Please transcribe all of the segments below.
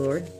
Lord.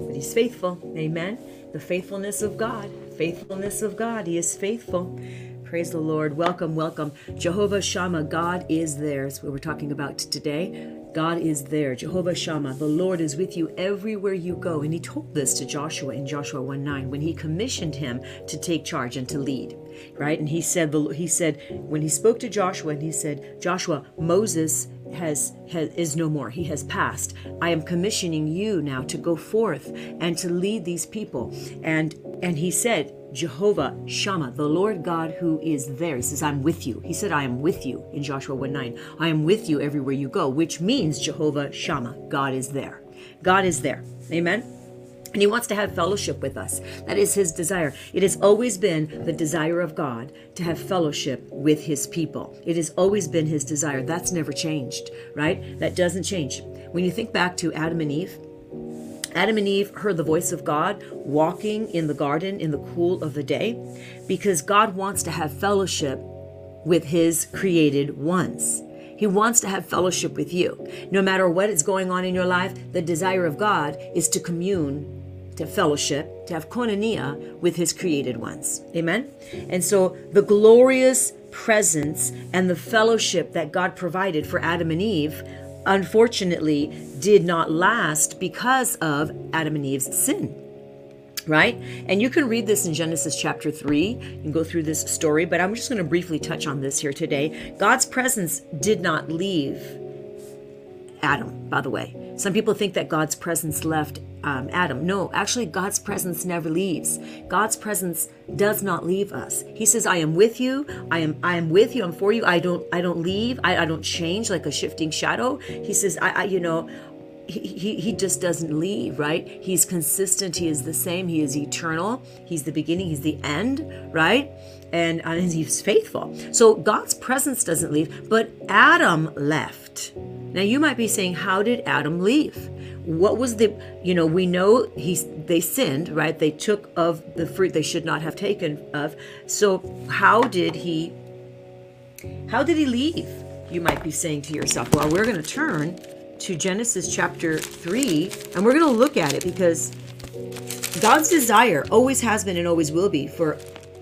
But He's faithful. Amen. The faithfulness of God. Faithfulness of God. He is faithful. Praise the Lord. Welcome, welcome. Jehovah Shammah, God is there. That's what we're talking about today. God is there. Jehovah Shammah, the Lord is with you everywhere you go. And he told this to Joshua in Joshua 1 9 when he commissioned him to take charge and to lead. Right? And he said, he said, when he spoke to Joshua, and he said, Joshua, Moses has, has is no more. He has passed. I am commissioning you now to go forth and to lead these people. And and he said, Jehovah Shammah, the Lord God who is there. He says, I'm with you. He said, I am with you in Joshua 1 9. I am with you everywhere you go, which means Jehovah Shammah. God is there. God is there. Amen. And he wants to have fellowship with us. That is his desire. It has always been the desire of God to have fellowship with his people. It has always been his desire. That's never changed, right? That doesn't change. When you think back to Adam and Eve, Adam and Eve heard the voice of God walking in the garden in the cool of the day because God wants to have fellowship with his created ones. He wants to have fellowship with you. No matter what is going on in your life, the desire of God is to commune, to fellowship, to have koinonia with his created ones. Amen? And so the glorious presence and the fellowship that God provided for Adam and Eve unfortunately did not last because of Adam and Eve's sin. Right? And you can read this in Genesis chapter 3. You can go through this story, but I'm just going to briefly touch on this here today. God's presence did not leave Adam, by the way. Some people think that God's presence left um, Adam. No, actually, God's presence never leaves. God's presence does not leave us. He says, "I am with you. I am. I am with you. I'm for you. I don't. I don't leave. I, I don't change like a shifting shadow." He says, "I. I you know." He, he, just doesn't leave, right? He's consistent. He is the same. He is eternal. He's the beginning. He's the end, right? And, uh, and he's faithful. So God's presence doesn't leave, but Adam left. Now you might be saying, how did Adam leave? what was the you know we know he's they sinned right they took of the fruit they should not have taken of so how did he how did he leave you might be saying to yourself well we're going to turn to genesis chapter 3 and we're going to look at it because god's desire always has been and always will be for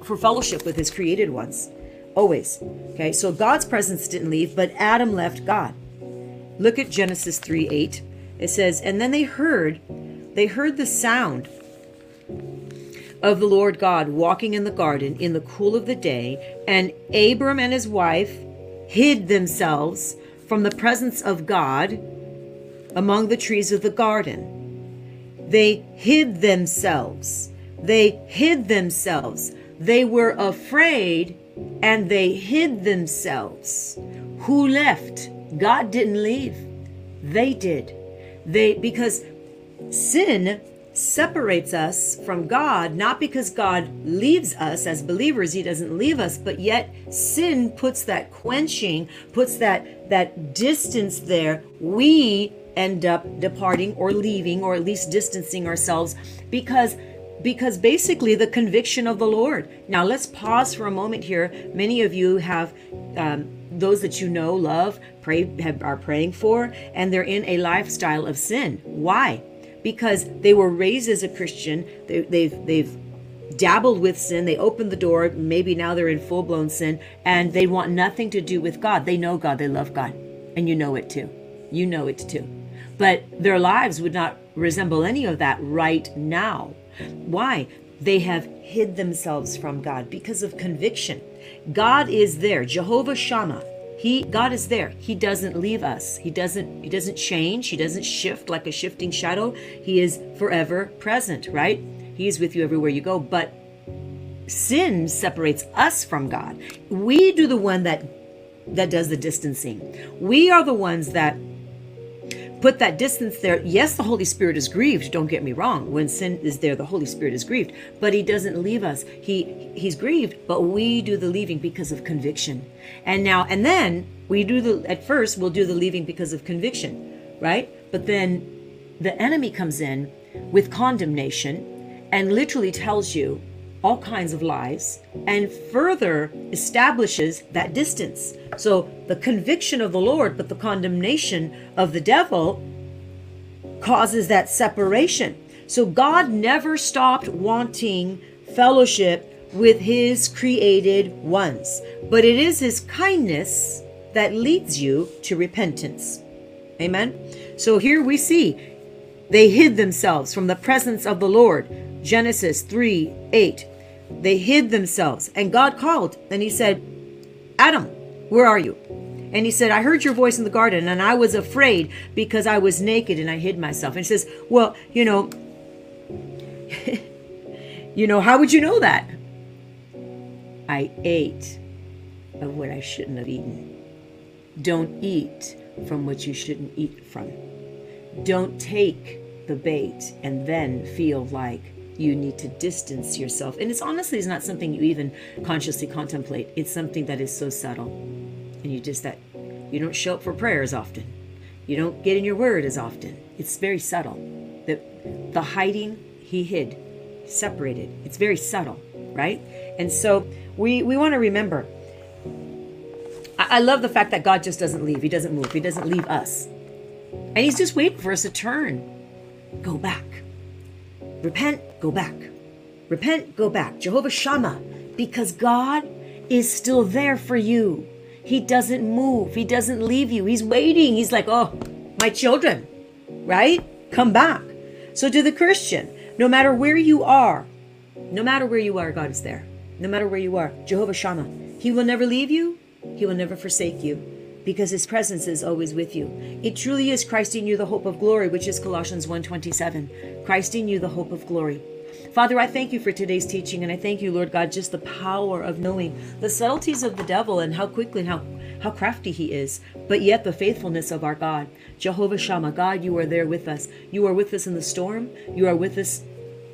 for fellowship with his created ones always okay? So god's presence didn't leave but adam left god. Look at genesis 3 8 it says, And then they heard, they heard the sound of the Lord God walking in the garden in the cool of the day, and Abram and his wife hid themselves from the presence of God among the trees of the garden. They hid themselves. They hid themselves. They were afraid and they hid themselves. Who left? God didn't leave. They did. They because sin separates us from God, not because God leaves us as believers, He doesn't leave us, but yet sin puts that quenching, puts that that distance there. We end up departing or leaving or at least distancing ourselves because because basically the conviction of the Lord. Now let's pause for a moment here. Many of you have um, those that you know, love, pray, have, are praying for, and they're in a lifestyle of sin. Why? Because they were raised as a Christian. They, they've they've dabbled with sin. They opened the door. Maybe now they're in full blown sin, and they want nothing to do with God. They know God. They love God, and you know it too. You know it too. But their lives would not resemble any of that right now. Why? They have hid themselves from God because of conviction. God is there. Jehovah Shammah. He God is there. He doesn't leave us. He doesn't he doesn't change. He doesn't shift like a shifting shadow. He is forever present, right? He is with you everywhere you go, but sin separates us from God. We do the one that that does the distancing. We are the ones that put that distance there. Yes, the Holy Spirit is grieved. Don't get me wrong. When sin is there, the Holy Spirit is grieved, but He doesn't leave us. He He's grieved, but we do the leaving because of conviction. And now, and then we do the. At first, we'll do the leaving because of conviction, right? But then the enemy comes in with condemnation and literally tells you all kinds of lies and further establishes that distance. So the conviction of the Lord, but the condemnation of the devil causes that separation. So God never stopped wanting fellowship with his created ones, but it is his kindness that leads you to repentance. Amen. So here we see they hid themselves from the presence of the Lord. Genesis 3 8. They hid themselves, and God called and he said, Adam, where are you? And he said, I heard your voice in the garden, and I was afraid because I was naked and I hid myself. And he says, Well, you know, you know, how would you know that? I ate of what I shouldn't have eaten. Don't eat from what you shouldn't eat from. Don't take the bait and then feel like you need to distance yourself. And it's honestly it's not something you even consciously contemplate. It's something that is so subtle. And you just that you don't show up for prayer as often. You don't get in your word as often. It's very subtle. The the hiding he hid, separated. It's very subtle, right? And so we we want to remember I, love the fact that God just doesn't leave. He doesn't move. He doesn't leave us. And He's just waiting for us to turn. Go back. Repent, go back. Repent, go back. Jehovah Shammah, because God is still there for you. He doesn't move. He doesn't leave you. He's waiting. He's like, oh, my children, right? Come back. So, to the Christian, no matter where you are, no matter where you are, God is there. No matter where you are, Jehovah Shammah, He will never leave you. He will never forsake you because his presence is always with you. It truly is Christ in you the hope of glory, which is Colossians 1:27. Christ in you the hope of glory. Father, I thank you for today's teaching and I thank you, Lord God, just the power of knowing the subtleties of the devil and how quickly and how how crafty he is, but yet the faithfulness of our God. Jehovah Shammah, God, you are there with us. You are with us in the storm. You are with us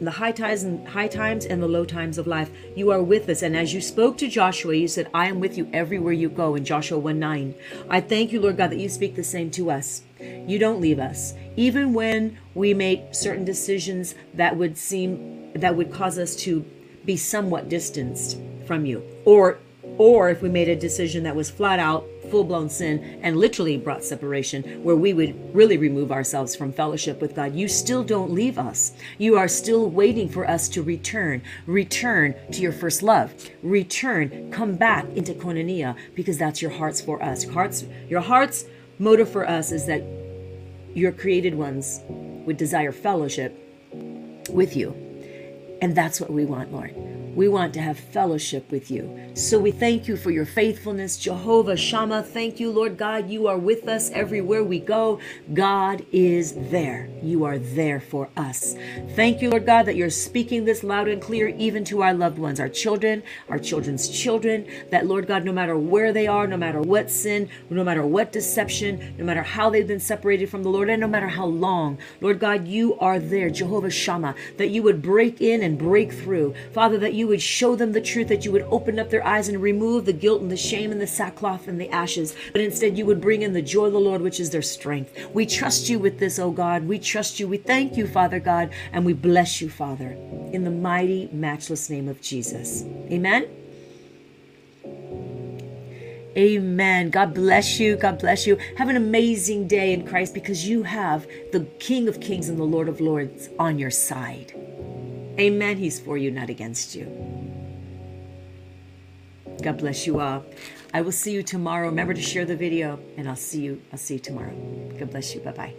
the high times and high times and the low times of life. You are with us. And as you spoke to Joshua, you said, I am with you everywhere you go in Joshua 1 9. I thank you, Lord God, that you speak the same to us. You don't leave us. Even when we make certain decisions that would seem that would cause us to be somewhat distanced from you. Or or if we made a decision that was flat out full blown sin and literally brought separation, where we would really remove ourselves from fellowship with God, you still don't leave us. You are still waiting for us to return. Return to your first love. Return. Come back into koinonia because that's your heart's for us. Hearts, your heart's motive for us is that your created ones would desire fellowship with you. And that's what we want, Lord. We want to have fellowship with you. So we thank you for your faithfulness, Jehovah Shammah. Thank you, Lord God. You are with us everywhere we go. God is there. You are there for us. Thank you, Lord God, that you're speaking this loud and clear even to our loved ones, our children, our children's children. That, Lord God, no matter where they are, no matter what sin, no matter what deception, no matter how they've been separated from the Lord, and no matter how long, Lord God, you are there, Jehovah Shammah, that you would break in and break through. Father, that you you would show them the truth, that you would open up their eyes and remove the guilt and the shame and the sackcloth and the ashes, but instead you would bring in the joy of the Lord, which is their strength. We trust you with this, oh God. We trust you. We thank you, Father God, and we bless you, Father, in the mighty, matchless name of Jesus. Amen. Amen. God bless you. God bless you. Have an amazing day in Christ because you have the King of Kings and the Lord of Lords on your side. Amen. He's for you, not against you. God bless you all. I will see you tomorrow. Remember to share the video, and I'll see you. I'll see you tomorrow. God bless you. Bye bye.